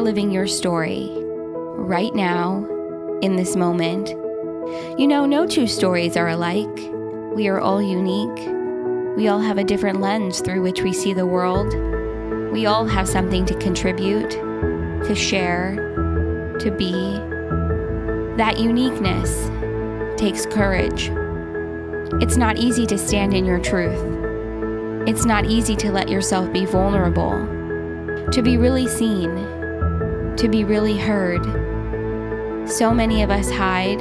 are living your story right now, in this moment. You know, no two stories are alike. We are all unique. We all have a different lens through which we see the world. We all have something to contribute, to share, to be. That uniqueness takes courage. It's not easy to stand in your truth. It's not easy to let yourself be vulnerable, to be really seen, to be really heard. So many of us hide,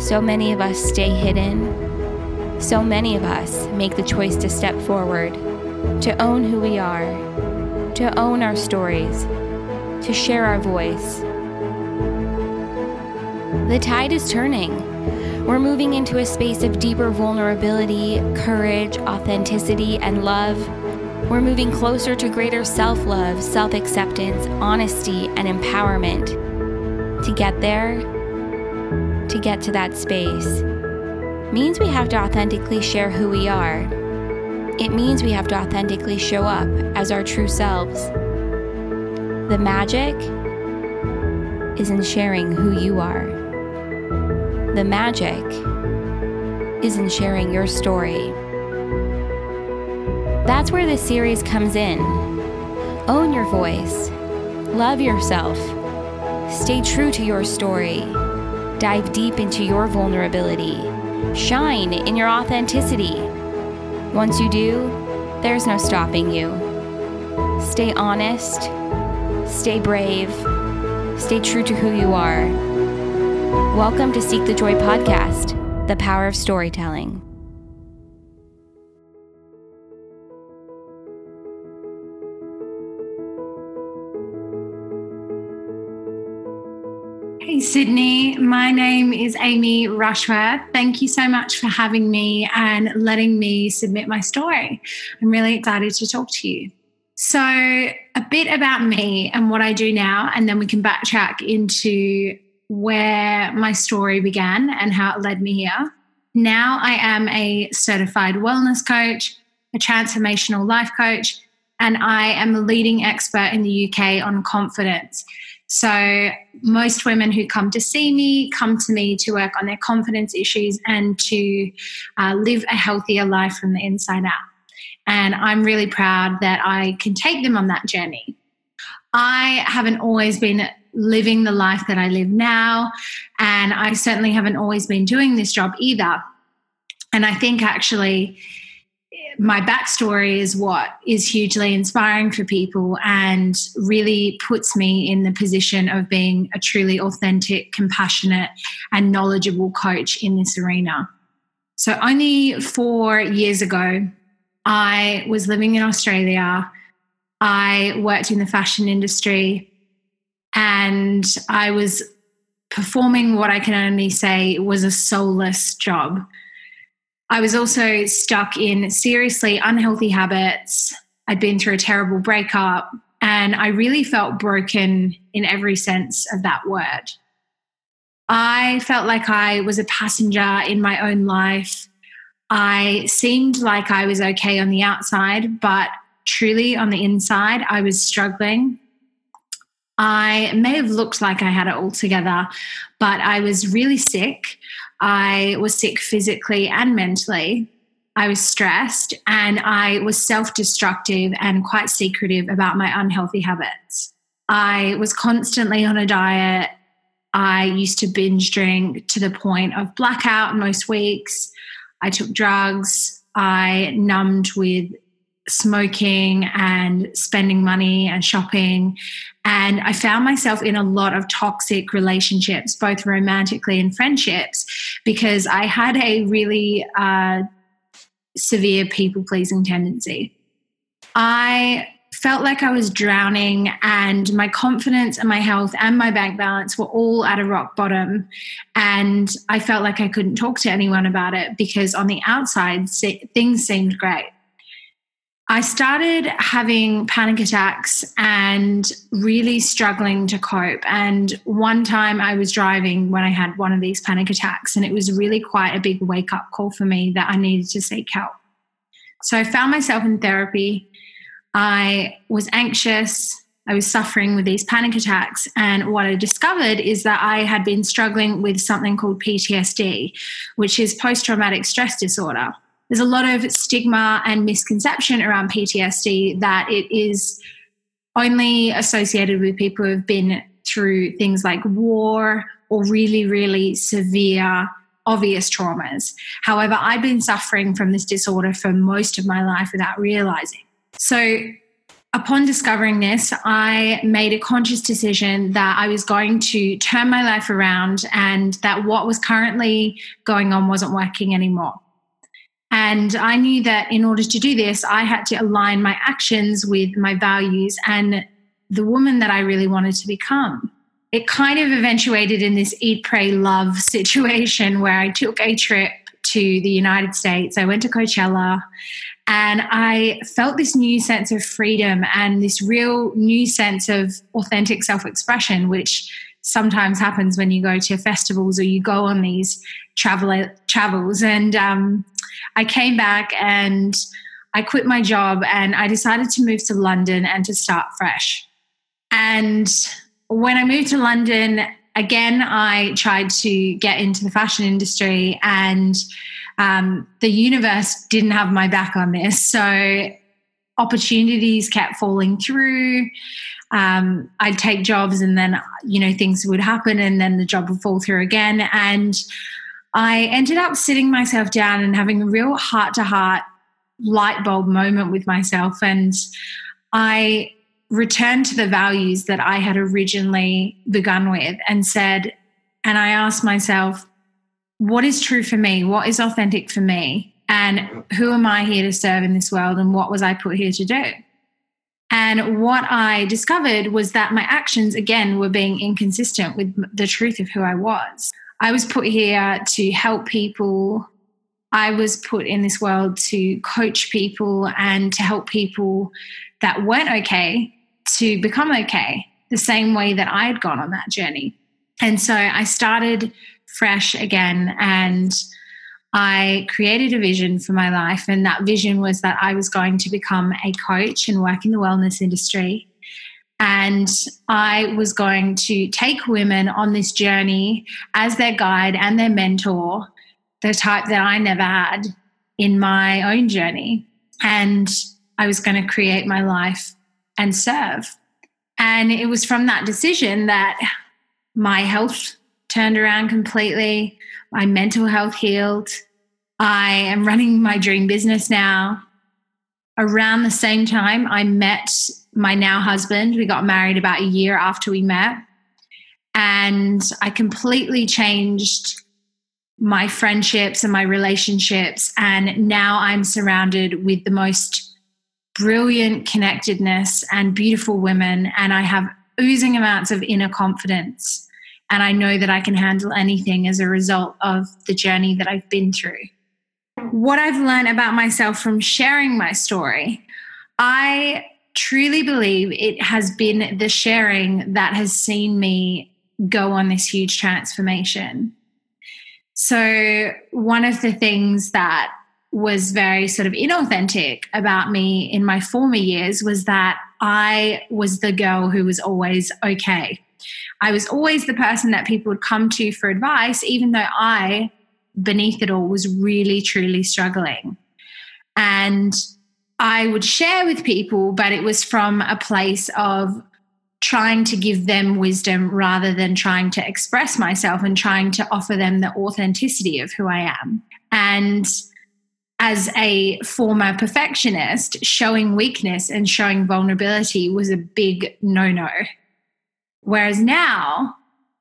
so many of us stay hidden, so many of us make the choice to step forward, to own who we are, to own our stories, to share our voice. The tide is turning. We're moving into a space of deeper vulnerability, courage, authenticity, and love. We're moving closer to greater self love, self acceptance, honesty, and empowerment. To get there, to get to that space, means we have to authentically share who we are. It means we have to authentically show up as our true selves. The magic is in sharing who you are. The magic is in sharing your story. That's where this series comes in. Own your voice, love yourself, stay true to your story, dive deep into your vulnerability, shine in your authenticity. Once you do, there's no stopping you. Stay honest, stay brave, stay true to who you are. Welcome to Seek the Joy podcast, the power of storytelling. Sydney. My name is Amy Rushworth. Thank you so much for having me and letting me submit my story. I'm really excited to talk to you. So, a bit about me and what I do now, and then we can backtrack into where my story began and how it led me here. Now I am a certified wellness coach, a transformational life coach, and I am a leading expert in the UK on confidence. So, most women who come to see me come to me to work on their confidence issues and to uh, live a healthier life from the inside out. And I'm really proud that I can take them on that journey. I haven't always been living the life that I live now. And I certainly haven't always been doing this job either. And I think actually, my backstory is what is hugely inspiring for people and really puts me in the position of being a truly authentic, compassionate, and knowledgeable coach in this arena. So, only four years ago, I was living in Australia. I worked in the fashion industry and I was performing what I can only say was a soulless job. I was also stuck in seriously unhealthy habits. I'd been through a terrible breakup, and I really felt broken in every sense of that word. I felt like I was a passenger in my own life. I seemed like I was okay on the outside, but truly on the inside, I was struggling. I may have looked like I had it all together, but I was really sick. I was sick physically and mentally. I was stressed and I was self destructive and quite secretive about my unhealthy habits. I was constantly on a diet. I used to binge drink to the point of blackout most weeks. I took drugs. I numbed with smoking and spending money and shopping. And I found myself in a lot of toxic relationships, both romantically and friendships, because I had a really uh, severe people pleasing tendency. I felt like I was drowning, and my confidence and my health and my bank balance were all at a rock bottom. And I felt like I couldn't talk to anyone about it because on the outside, things seemed great. I started having panic attacks and really struggling to cope. And one time I was driving when I had one of these panic attacks, and it was really quite a big wake up call for me that I needed to seek help. So I found myself in therapy. I was anxious, I was suffering with these panic attacks. And what I discovered is that I had been struggling with something called PTSD, which is post traumatic stress disorder. There's a lot of stigma and misconception around PTSD that it is only associated with people who have been through things like war or really, really severe, obvious traumas. However, I've been suffering from this disorder for most of my life without realizing. So, upon discovering this, I made a conscious decision that I was going to turn my life around and that what was currently going on wasn't working anymore. And I knew that in order to do this, I had to align my actions with my values and the woman that I really wanted to become. It kind of eventuated in this eat, pray, love situation where I took a trip to the United States. I went to Coachella and I felt this new sense of freedom and this real new sense of authentic self expression, which sometimes happens when you go to festivals or you go on these travel travels. And um, I came back and I quit my job and I decided to move to London and to start fresh. And when I moved to London, again, I tried to get into the fashion industry and um, the universe didn't have my back on this. So opportunities kept falling through um, I'd take jobs and then, you know, things would happen and then the job would fall through again. And I ended up sitting myself down and having a real heart to heart light bulb moment with myself. And I returned to the values that I had originally begun with and said, and I asked myself, what is true for me? What is authentic for me? And who am I here to serve in this world? And what was I put here to do? And what I discovered was that my actions, again, were being inconsistent with the truth of who I was. I was put here to help people. I was put in this world to coach people and to help people that weren't okay to become okay, the same way that I had gone on that journey. And so I started fresh again and I created a vision for my life, and that vision was that I was going to become a coach and work in the wellness industry. And I was going to take women on this journey as their guide and their mentor, the type that I never had in my own journey. And I was going to create my life and serve. And it was from that decision that my health turned around completely, my mental health healed, I am running my dream business now. Around the same time, I met my now husband. We got married about a year after we met. And I completely changed my friendships and my relationships. And now I'm surrounded with the most brilliant connectedness and beautiful women. And I have oozing amounts of inner confidence. And I know that I can handle anything as a result of the journey that I've been through what I've learned about myself from sharing my story, I truly believe it has been the sharing that has seen me go on this huge transformation. So, one of the things that was very sort of inauthentic about me in my former years was that I was the girl who was always okay. I was always the person that people would come to for advice, even though I beneath it all was really, truly struggling. And I would share with people, but it was from a place of trying to give them wisdom rather than trying to express myself and trying to offer them the authenticity of who I am. And as a former perfectionist, showing weakness and showing vulnerability was a big no no. Whereas now,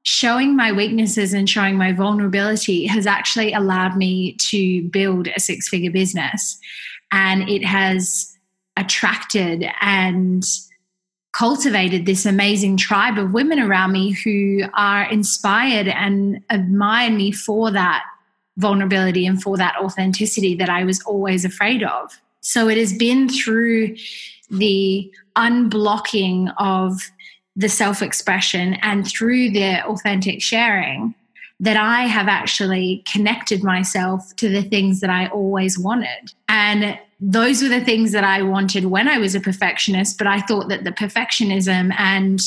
showing my weaknesses and showing my vulnerability has actually allowed me to build a six figure business. And it has attracted and cultivated this amazing tribe of women around me who are inspired and admire me for that vulnerability and for that authenticity that I was always afraid of. So it has been through the unblocking of the self expression and through the authentic sharing that I have actually connected myself to the things that I always wanted. And those were the things that I wanted when I was a perfectionist, but I thought that the perfectionism and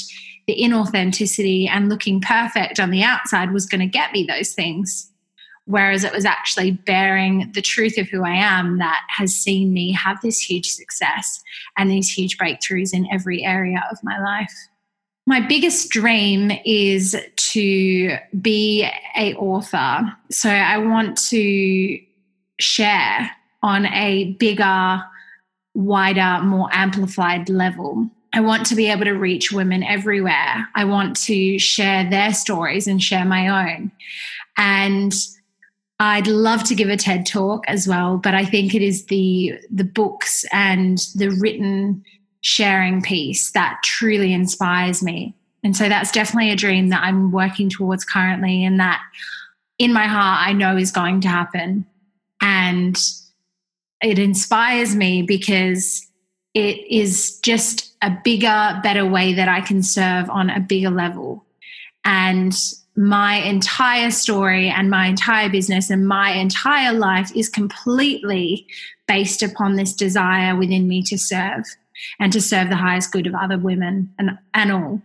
the inauthenticity and looking perfect on the outside was going to get me those things. Whereas it was actually bearing the truth of who I am that has seen me have this huge success and these huge breakthroughs in every area of my life. My biggest dream is to be a author. So I want to share on a bigger, wider, more amplified level. I want to be able to reach women everywhere. I want to share their stories and share my own. And I'd love to give a TED talk as well, but I think it is the the books and the written sharing piece that truly inspires me. And so that's definitely a dream that I'm working towards currently and that in my heart I know is going to happen. And it inspires me because it is just a bigger, better way that I can serve on a bigger level. And my entire story and my entire business and my entire life is completely based upon this desire within me to serve and to serve the highest good of other women and, and all.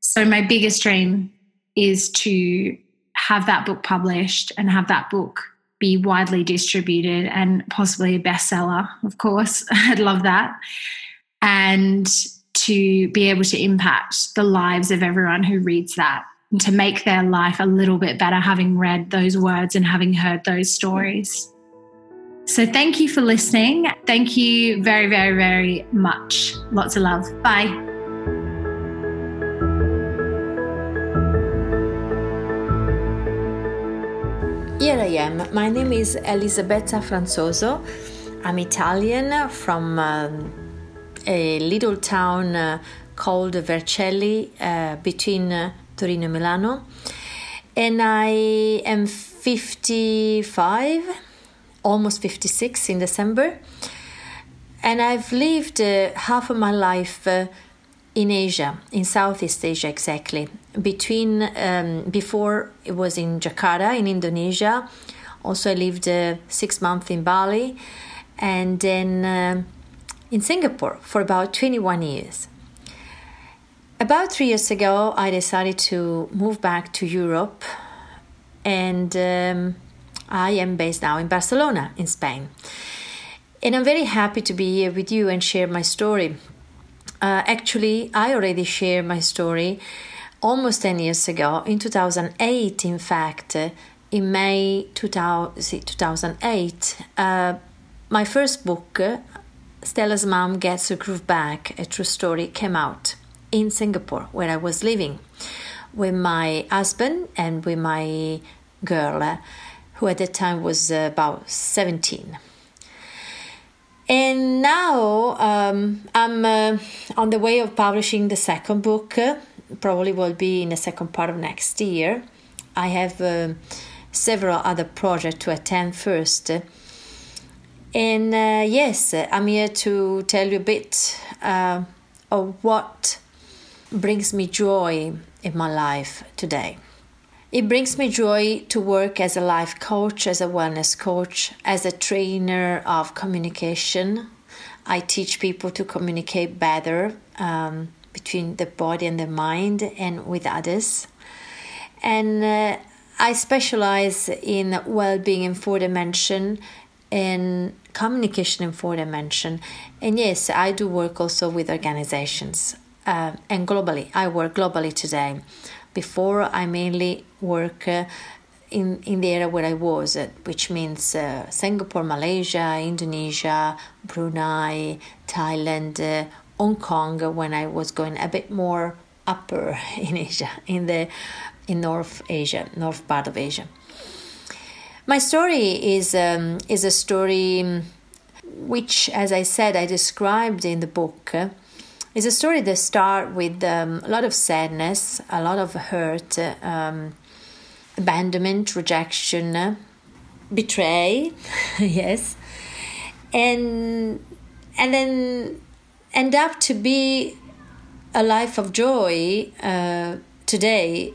So, my biggest dream is to have that book published and have that book be widely distributed and possibly a bestseller, of course. I'd love that. And to be able to impact the lives of everyone who reads that and to make their life a little bit better having read those words and having heard those stories. So, thank you for listening. Thank you very, very, very much. Lots of love. Bye. Here I am. My name is Elisabetta Franzoso. I'm Italian from um, a little town uh, called Vercelli uh, between uh, Torino and Milano. And I am 55 almost 56 in December. And I've lived uh, half of my life uh, in Asia, in Southeast Asia exactly. Between um, before it was in Jakarta in Indonesia. Also, I lived uh, six months in Bali, and then uh, in Singapore for about 21 years. About three years ago, I decided to move back to Europe, and um, I am based now in Barcelona, in Spain. And I'm very happy to be here with you and share my story. Uh, actually, I already shared my story almost 10 years ago, in 2008, in fact, in May 2000, 2008. Uh, my first book, Stella's Mom Gets Her Groove Back, a true story, came out in Singapore, where I was living with my husband and with my girl who at that time was uh, about 17. And now um, I'm uh, on the way of publishing the second book, uh, probably will be in the second part of next year. I have uh, several other projects to attend first. And uh, yes, I'm here to tell you a bit uh, of what brings me joy in my life today. It brings me joy to work as a life coach, as a wellness coach, as a trainer of communication. I teach people to communicate better um, between the body and the mind and with others. And uh, I specialize in well being in four dimension and communication in four dimension. And yes, I do work also with organizations uh, and globally. I work globally today. Before, I mainly work uh, in, in the area where I was, uh, which means uh, Singapore, Malaysia, Indonesia, Brunei, Thailand, uh, Hong Kong, when I was going a bit more upper in Asia, in the in North Asia, north part of Asia. My story is um, is a story which, as I said, I described in the book it's a story that starts with um, a lot of sadness, a lot of hurt, um, abandonment, rejection, betray, yes, and and then end up to be a life of joy uh, today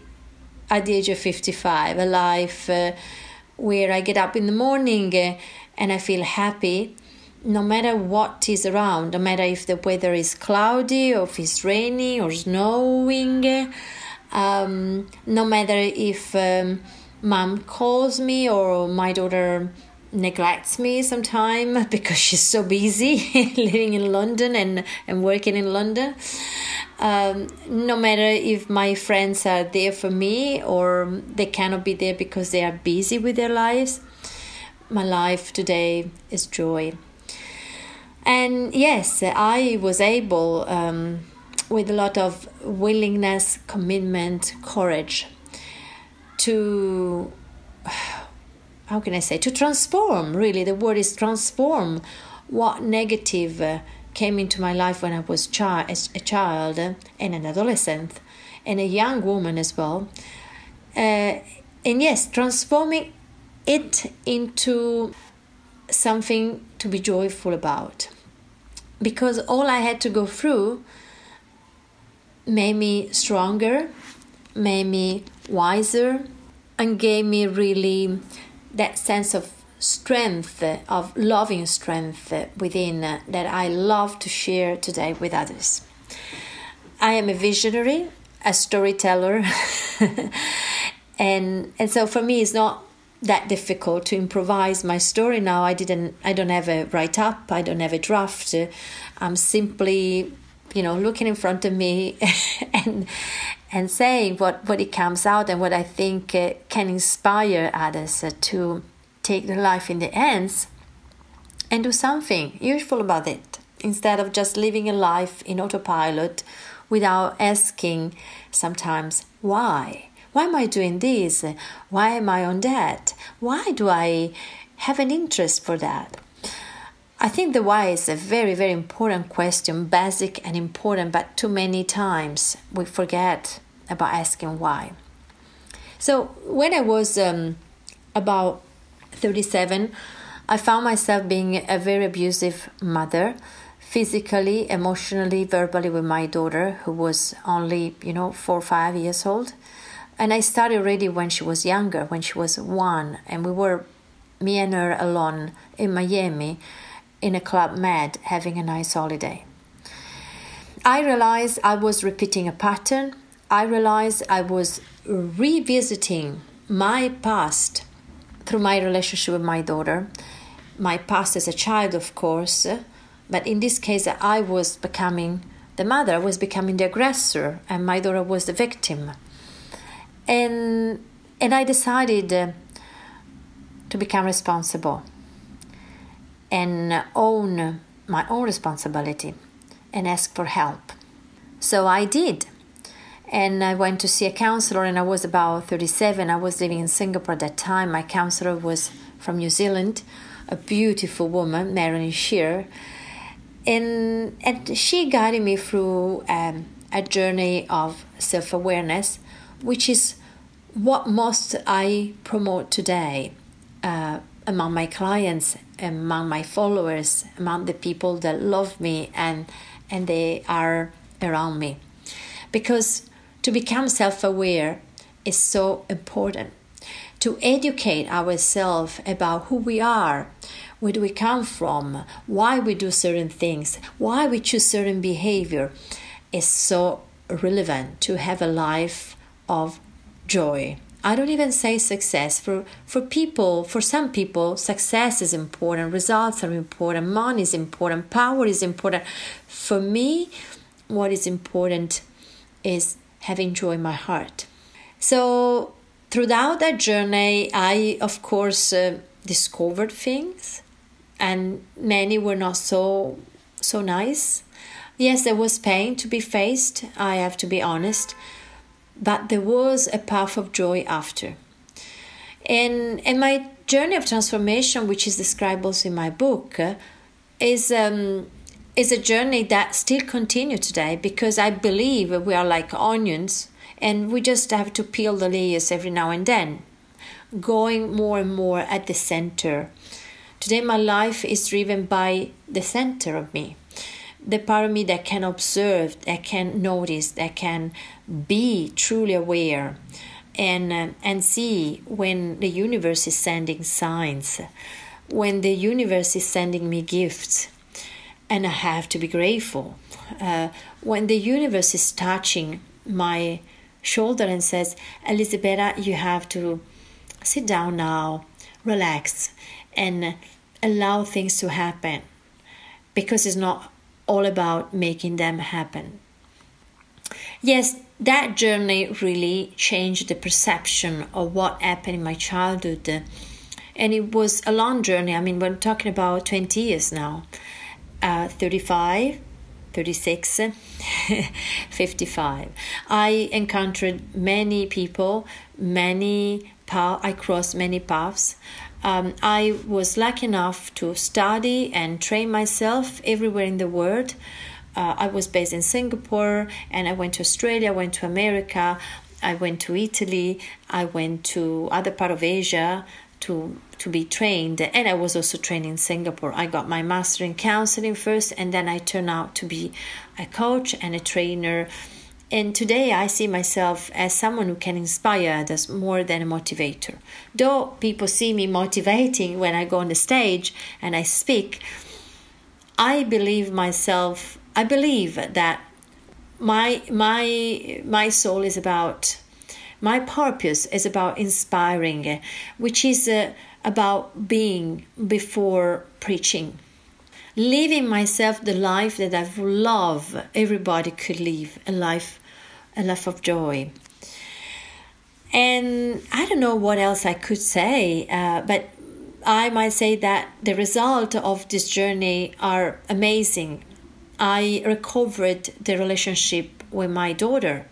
at the age of 55 a life uh, where i get up in the morning uh, and i feel happy no matter what is around, no matter if the weather is cloudy or if it's rainy or snowing, um, no matter if um, mom calls me or my daughter neglects me sometime because she's so busy living in London and, and working in London. Um, no matter if my friends are there for me or they cannot be there because they are busy with their lives, my life today is joy. And yes, I was able, um, with a lot of willingness, commitment, courage, to how can I say to transform. Really, the word is transform. What negative uh, came into my life when I was chi- a child and an adolescent and a young woman as well. Uh, and yes, transforming it into something to be joyful about. Because all I had to go through made me stronger, made me wiser, and gave me really that sense of strength, of loving strength within uh, that I love to share today with others. I am a visionary, a storyteller, and and so for me it's not that difficult to improvise my story now. I didn't I don't have a write up, I don't have a draft. I'm simply, you know, looking in front of me and and saying what, what it comes out and what I think uh, can inspire others uh, to take their life in their hands and do something useful about it instead of just living a life in autopilot without asking sometimes why. Why am I doing this? Why am I on that? Why do I have an interest for that? I think the why is a very, very important question, basic and important, but too many times we forget about asking why. So when I was um, about 37, I found myself being a very abusive mother, physically, emotionally, verbally with my daughter, who was only, you know, four or five years old. And I started already when she was younger, when she was one, and we were, me and her alone in Miami in a Club Med having a nice holiday. I realized I was repeating a pattern. I realized I was revisiting my past through my relationship with my daughter, my past as a child, of course, but in this case, I was becoming the mother, I was becoming the aggressor, and my daughter was the victim. And, and I decided uh, to become responsible and own my own responsibility and ask for help. So I did. And I went to see a counselor, and I was about 37. I was living in Singapore at that time. My counselor was from New Zealand, a beautiful woman, Marilyn Shearer. And, and she guided me through um, a journey of self awareness, which is what most I promote today uh, among my clients among my followers, among the people that love me and and they are around me. Because to become self-aware is so important. To educate ourselves about who we are, where do we come from, why we do certain things, why we choose certain behavior is so relevant to have a life of joy I don't even say success. For for people, for some people, success is important, results are important, money is important, power is important. For me, what is important is having joy in my heart. So throughout that journey, I of course uh, discovered things, and many were not so so nice. Yes, there was pain to be faced. I have to be honest but there was a path of joy after. And, and my journey of transformation, which is described also in my book, is, um, is a journey that still continues today because I believe we are like onions and we just have to peel the layers every now and then, going more and more at the center. Today, my life is driven by the center of me the part of me that can observe, that can notice, that can be truly aware, and uh, and see when the universe is sending signs, when the universe is sending me gifts and I have to be grateful. Uh, when the universe is touching my shoulder and says, Elisabetta, you have to sit down now, relax, and allow things to happen because it's not all about making them happen. Yes, that journey really changed the perception of what happened in my childhood. And it was a long journey. I mean, we're talking about 20 years now uh, 35, 36, 55. I encountered many people, many paths, I crossed many paths. Um, I was lucky enough to study and train myself everywhere in the world. Uh, I was based in Singapore and I went to Australia, I went to America, I went to Italy, I went to other part of Asia to to be trained and I was also trained in Singapore. I got my master in counseling first and then I turned out to be a coach and a trainer. And today I see myself as someone who can inspire others more than a motivator. Though people see me motivating when I go on the stage and I speak, I believe myself I believe that my my my soul is about my purpose is about inspiring, which is uh, about being before preaching. Living myself the life that I love everybody could live, a life a life of joy. And I don't know what else I could say, uh, but I might say that the result of this journey are amazing. I recovered the relationship with my daughter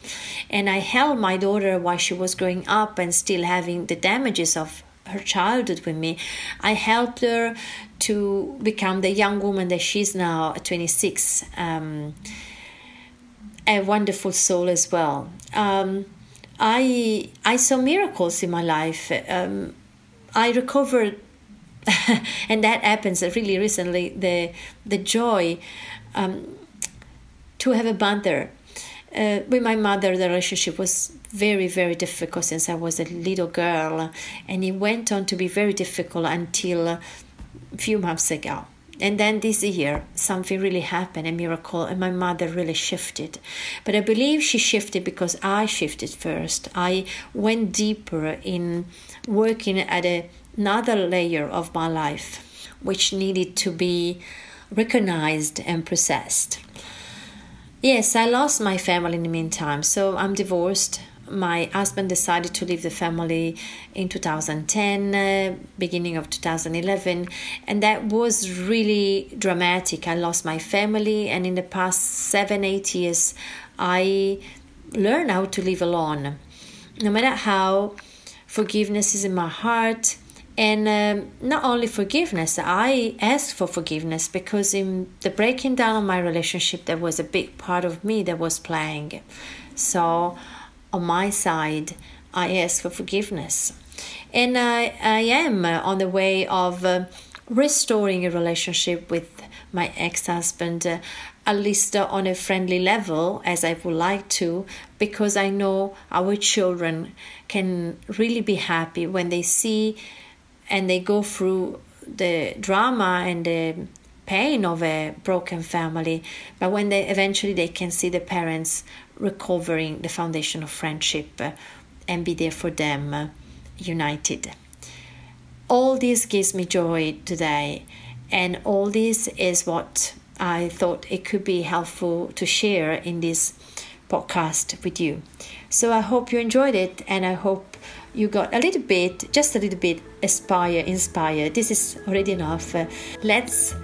and I held my daughter while she was growing up and still having the damages of her childhood with me. I helped her to become the young woman that she's now at 26. Um, a wonderful soul as well. Um, I I saw miracles in my life. Um, I recovered, and that happens really recently. The the joy um, to have a mother. Uh, with my mother, the relationship was very, very difficult since I was a little girl, and it went on to be very difficult until a few months ago. And then this year, something really happened, a miracle, and my mother really shifted. But I believe she shifted because I shifted first. I went deeper in working at a, another layer of my life, which needed to be recognized and processed. Yes, I lost my family in the meantime, so I'm divorced. My husband decided to leave the family in 2010, uh, beginning of 2011, and that was really dramatic. I lost my family, and in the past seven, eight years, I learned how to live alone. No matter how forgiveness is in my heart, and um, not only forgiveness i asked for forgiveness because in the breaking down of my relationship there was a big part of me that was playing. So on my side i asked for forgiveness. And i, I am on the way of uh, restoring a relationship with my ex-husband uh, at least uh, on a friendly level as i would like to because i know our children can really be happy when they see and they go through the drama and the pain of a broken family but when they eventually they can see the parents recovering the foundation of friendship uh, and be there for them uh, united. All this gives me joy today and all this is what i thought it could be helpful to share in this podcast with you. So i hope you enjoyed it and i hope you got a little bit, just a little bit aspire, inspire. This is already enough. Uh, let's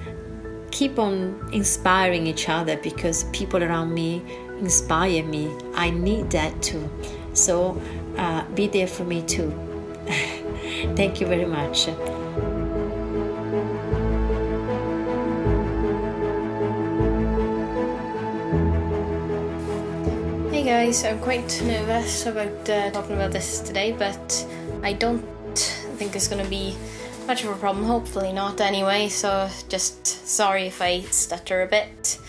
keep on inspiring each other because people around me inspire me. I need that too. So uh, be there for me too. Thank you very much. Guys, I'm quite nervous about uh, talking about this today, but I don't think it's going to be much of a problem. Hopefully not, anyway. So just sorry if I stutter a bit.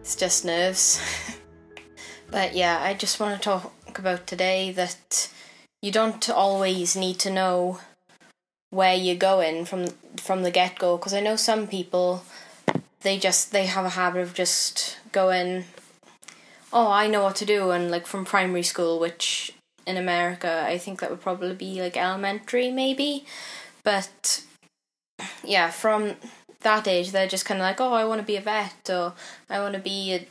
It's just nerves. but yeah, I just want to talk about today that you don't always need to know where you're going from from the get go. Because I know some people, they just they have a habit of just going, oh, I know what to do, and like from primary school, which in America I think that would probably be like elementary maybe, but yeah, from that age they're just kind of like, oh, I want to be a vet or I want to be a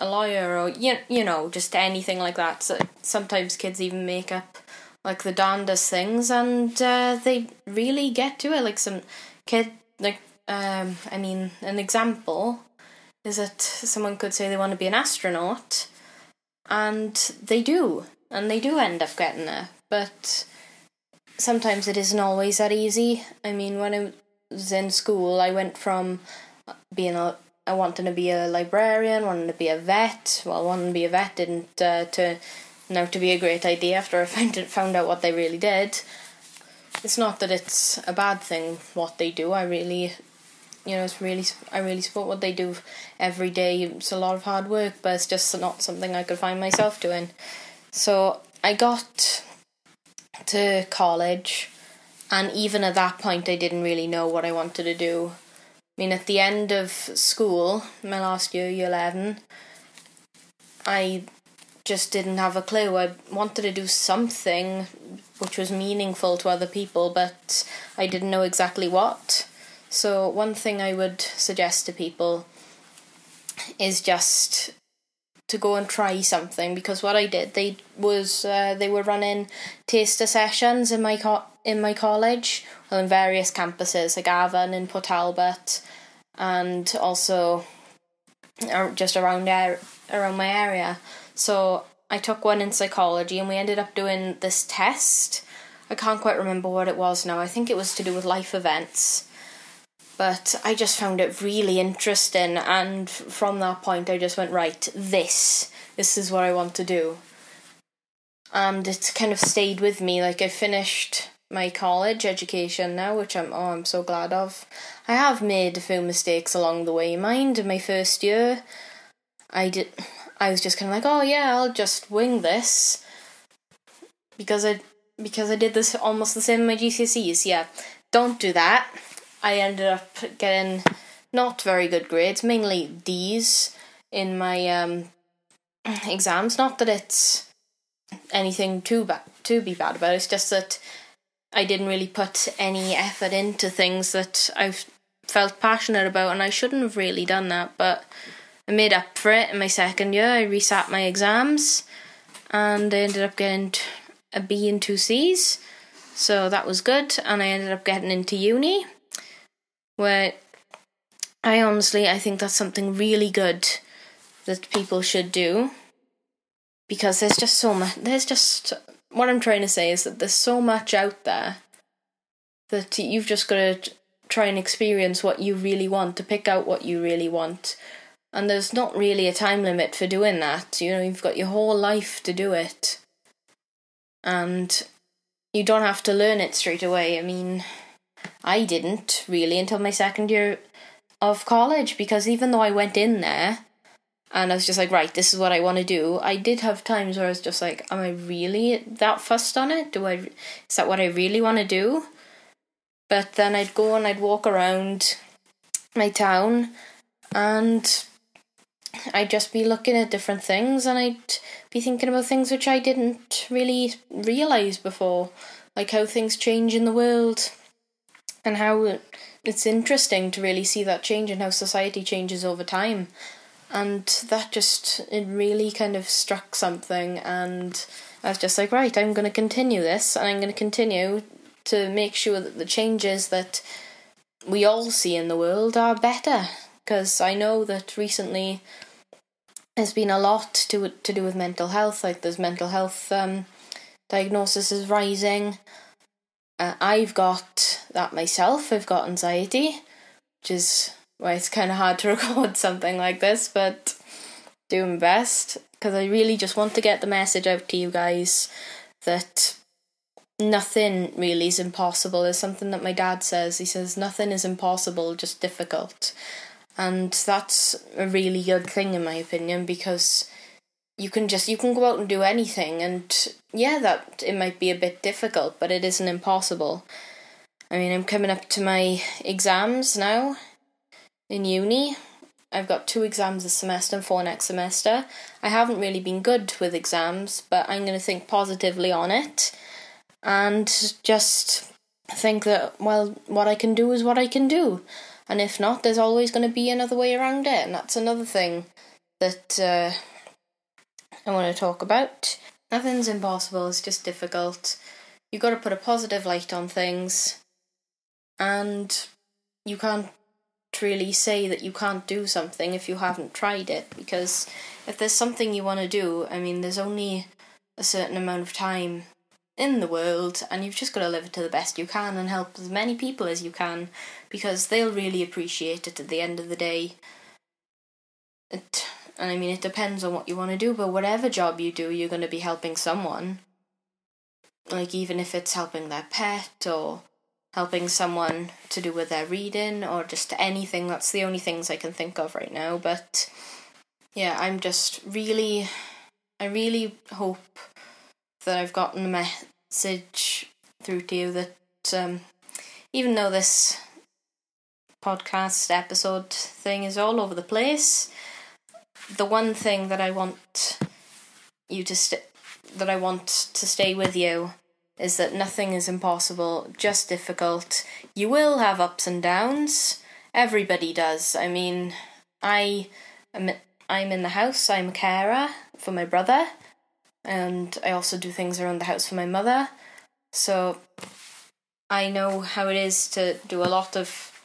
a lawyer or you you know just anything like that. So sometimes kids even make up like the darndest things, and uh, they really get to it. Like some kid, like um, I mean, an example is that someone could say they want to be an astronaut, and they do, and they do end up getting there. But sometimes it isn't always that easy. I mean, when I was in school, I went from being a I wanted to be a librarian, wanted to be a vet. Well, wanting to be a vet didn't uh, to now to be a great idea after I found it, found out what they really did. It's not that it's a bad thing what they do. I really, you know, it's really I really support what they do every day. It's a lot of hard work, but it's just not something I could find myself doing. So I got to college, and even at that point, I didn't really know what I wanted to do. I mean, at the end of school, my last year, year 11, I just didn't have a clue. I wanted to do something which was meaningful to other people, but I didn't know exactly what. So, one thing I would suggest to people is just to go and try something because what I did they was uh, they were running taster sessions in my co- in my college well in various campuses like Afan and Port Talbot and also just around there around my area. So I took one in psychology and we ended up doing this test. I can't quite remember what it was now. I think it was to do with life events but I just found it really interesting and from that point I just went right this this is what I want to do. And it's kind of stayed with me like I finished my college education now which I'm oh I'm so glad of. I have made a few mistakes along the way. Mind in my first year I did I was just kind of like oh yeah I'll just wing this because I because I did this almost the same in my GCSEs yeah. Don't do that I ended up getting not very good grades, mainly D's in my um, exams. Not that it's anything too bad to be bad about. It's just that I didn't really put any effort into things that I've felt passionate about, and I shouldn't have really done that. But I made up for it in my second year. I resat my exams, and I ended up getting a B and two C's. So that was good, and I ended up getting into uni where I honestly I think that's something really good that people should do. Because there's just so much there's just what I'm trying to say is that there's so much out there that you've just got to try and experience what you really want to pick out what you really want. And there's not really a time limit for doing that you know you've got your whole life to do it. And you don't have to learn it straight away i mean I didn't really until my second year of college because even though I went in there and I was just like, right, this is what I want to do, I did have times where I was just like, am I really that fussed on it? Do I is that what I really want to do? But then I'd go and I'd walk around my town and I'd just be looking at different things and I'd be thinking about things which I didn't really realize before, like how things change in the world and how it's interesting to really see that change and how society changes over time. And that just it really kind of struck something and I was just like right I'm going to continue this and I'm going to continue to make sure that the changes that we all see in the world are better. Because I know that recently there's been a lot to to do with mental health like there's mental health um, diagnosis is rising uh, I've got that myself. I've got anxiety, which is why it's kind of hard to record something like this, but doing best because I really just want to get the message out to you guys that nothing really is impossible. Is something that my dad says. He says nothing is impossible, just difficult. And that's a really good thing in my opinion because you can just you can go out and do anything and yeah that it might be a bit difficult but it isn't impossible I mean, I'm coming up to my exams now in uni. I've got two exams this semester and four next semester. I haven't really been good with exams, but I'm going to think positively on it and just think that, well, what I can do is what I can do. And if not, there's always going to be another way around it. And that's another thing that uh, I want to talk about. Nothing's impossible, it's just difficult. You've got to put a positive light on things. And you can't really say that you can't do something if you haven't tried it. Because if there's something you want to do, I mean, there's only a certain amount of time in the world, and you've just got to live it to the best you can and help as many people as you can because they'll really appreciate it at the end of the day. It, and I mean, it depends on what you want to do, but whatever job you do, you're going to be helping someone. Like, even if it's helping their pet or helping someone to do with their reading or just anything, that's the only things I can think of right now. But yeah, I'm just really, I really hope that I've gotten a message through to you that um, even though this podcast episode thing is all over the place, the one thing that I want you to st- that I want to stay with you is that nothing is impossible, just difficult. You will have ups and downs. Everybody does. I mean, I am I'm in the house. I'm a carer for my brother and I also do things around the house for my mother. So I know how it is to do a lot of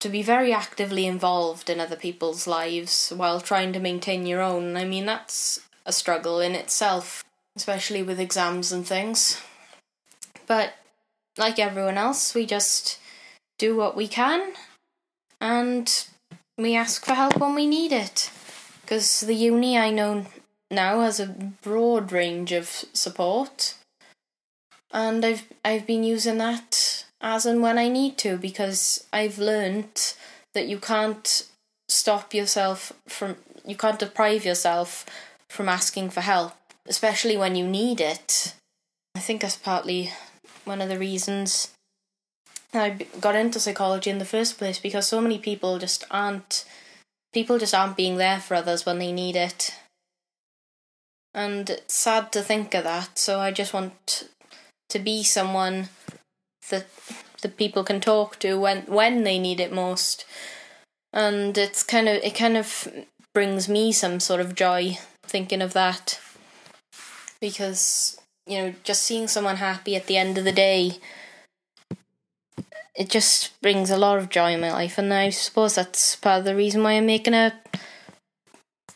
to be very actively involved in other people's lives while trying to maintain your own. I mean that's a struggle in itself, especially with exams and things. But like everyone else, we just do what we can and we ask for help when we need it. Because the uni I know now has a broad range of support, and I've I've been using that as and when I need to because I've learnt that you can't stop yourself from you can't deprive yourself from asking for help, especially when you need it. I think that's partly one of the reasons I got into psychology in the first place because so many people just aren't people just aren't being there for others when they need it and it's sad to think of that. So I just want to be someone that the people can talk to when when they need it most. And it's kind of it kind of brings me some sort of joy thinking of that because you know just seeing someone happy at the end of the day it just brings a lot of joy in my life and I suppose that's part of the reason why I'm making a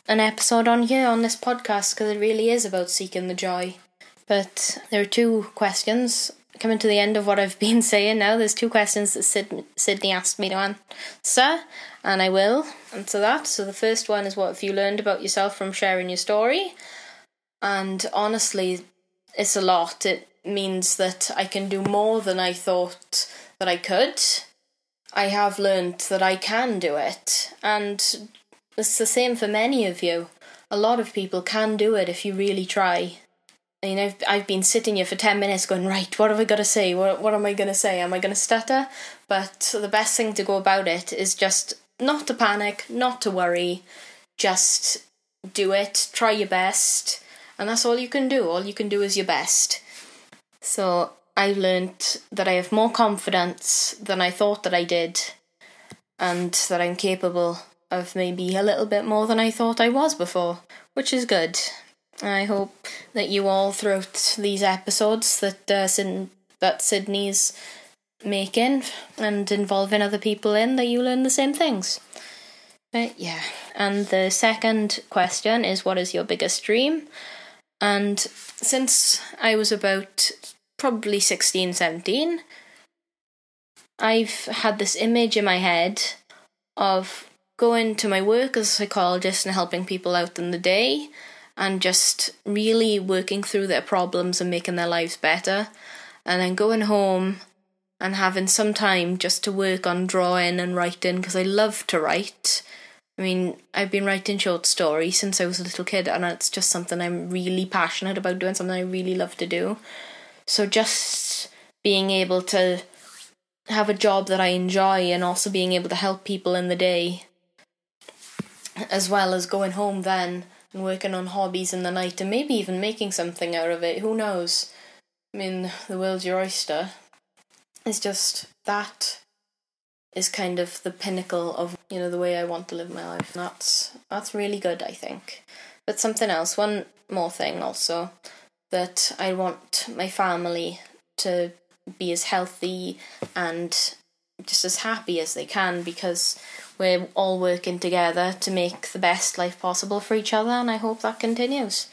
an episode on here on this podcast because it really is about seeking the joy. But there are two questions coming to the end of what I've been saying now. There's two questions that Sid- Sydney asked me to answer, and I will answer that. So the first one is what have you learned about yourself from sharing your story? And honestly, it's a lot. It means that I can do more than I thought that I could. I have learned that I can do it, and it's the same for many of you. A lot of people can do it if you really try. I mean, I've, I've been sitting here for 10 minutes going, right, what have I got to say? What, what am I going to say? Am I going to stutter? But the best thing to go about it is just not to panic, not to worry, just do it, try your best, and that's all you can do. All you can do is your best. So I've learned that I have more confidence than I thought that I did, and that I'm capable of maybe a little bit more than I thought I was before, which is good. I hope that you all throughout these episodes that uh, that Sydney's making and involving other people in that you learn the same things. But yeah, and the second question is what is your biggest dream? And since I was about probably 16, 17, I've had this image in my head of going to my work as a psychologist and helping people out in the day and just really working through their problems and making their lives better. And then going home and having some time just to work on drawing and writing because I love to write. I mean, I've been writing short stories since I was a little kid, and it's just something I'm really passionate about doing, something I really love to do. So, just being able to have a job that I enjoy and also being able to help people in the day, as well as going home then and working on hobbies in the night and maybe even making something out of it. Who knows? I mean, the world's your oyster. It's just that is kind of the pinnacle of you know the way I want to live my life. That's that's really good, I think. But something else, one more thing also that I want my family to be as healthy and just as happy as they can because we're all working together to make the best life possible for each other, and I hope that continues.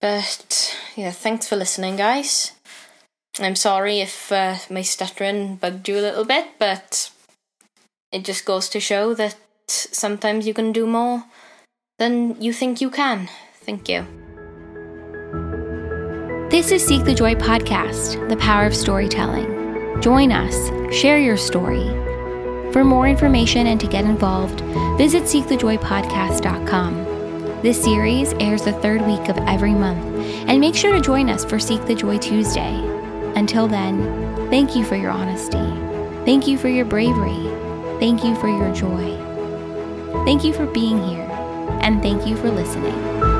But yeah, thanks for listening, guys. I'm sorry if uh, my stuttering bugged you a little bit, but it just goes to show that sometimes you can do more than you think you can. Thank you. This is Seek the Joy podcast, the power of storytelling. Join us, share your story. For more information and to get involved, visit seekthejoypodcast.com. This series airs the third week of every month, and make sure to join us for Seek the Joy Tuesday. Until then, thank you for your honesty. Thank you for your bravery. Thank you for your joy. Thank you for being here, and thank you for listening.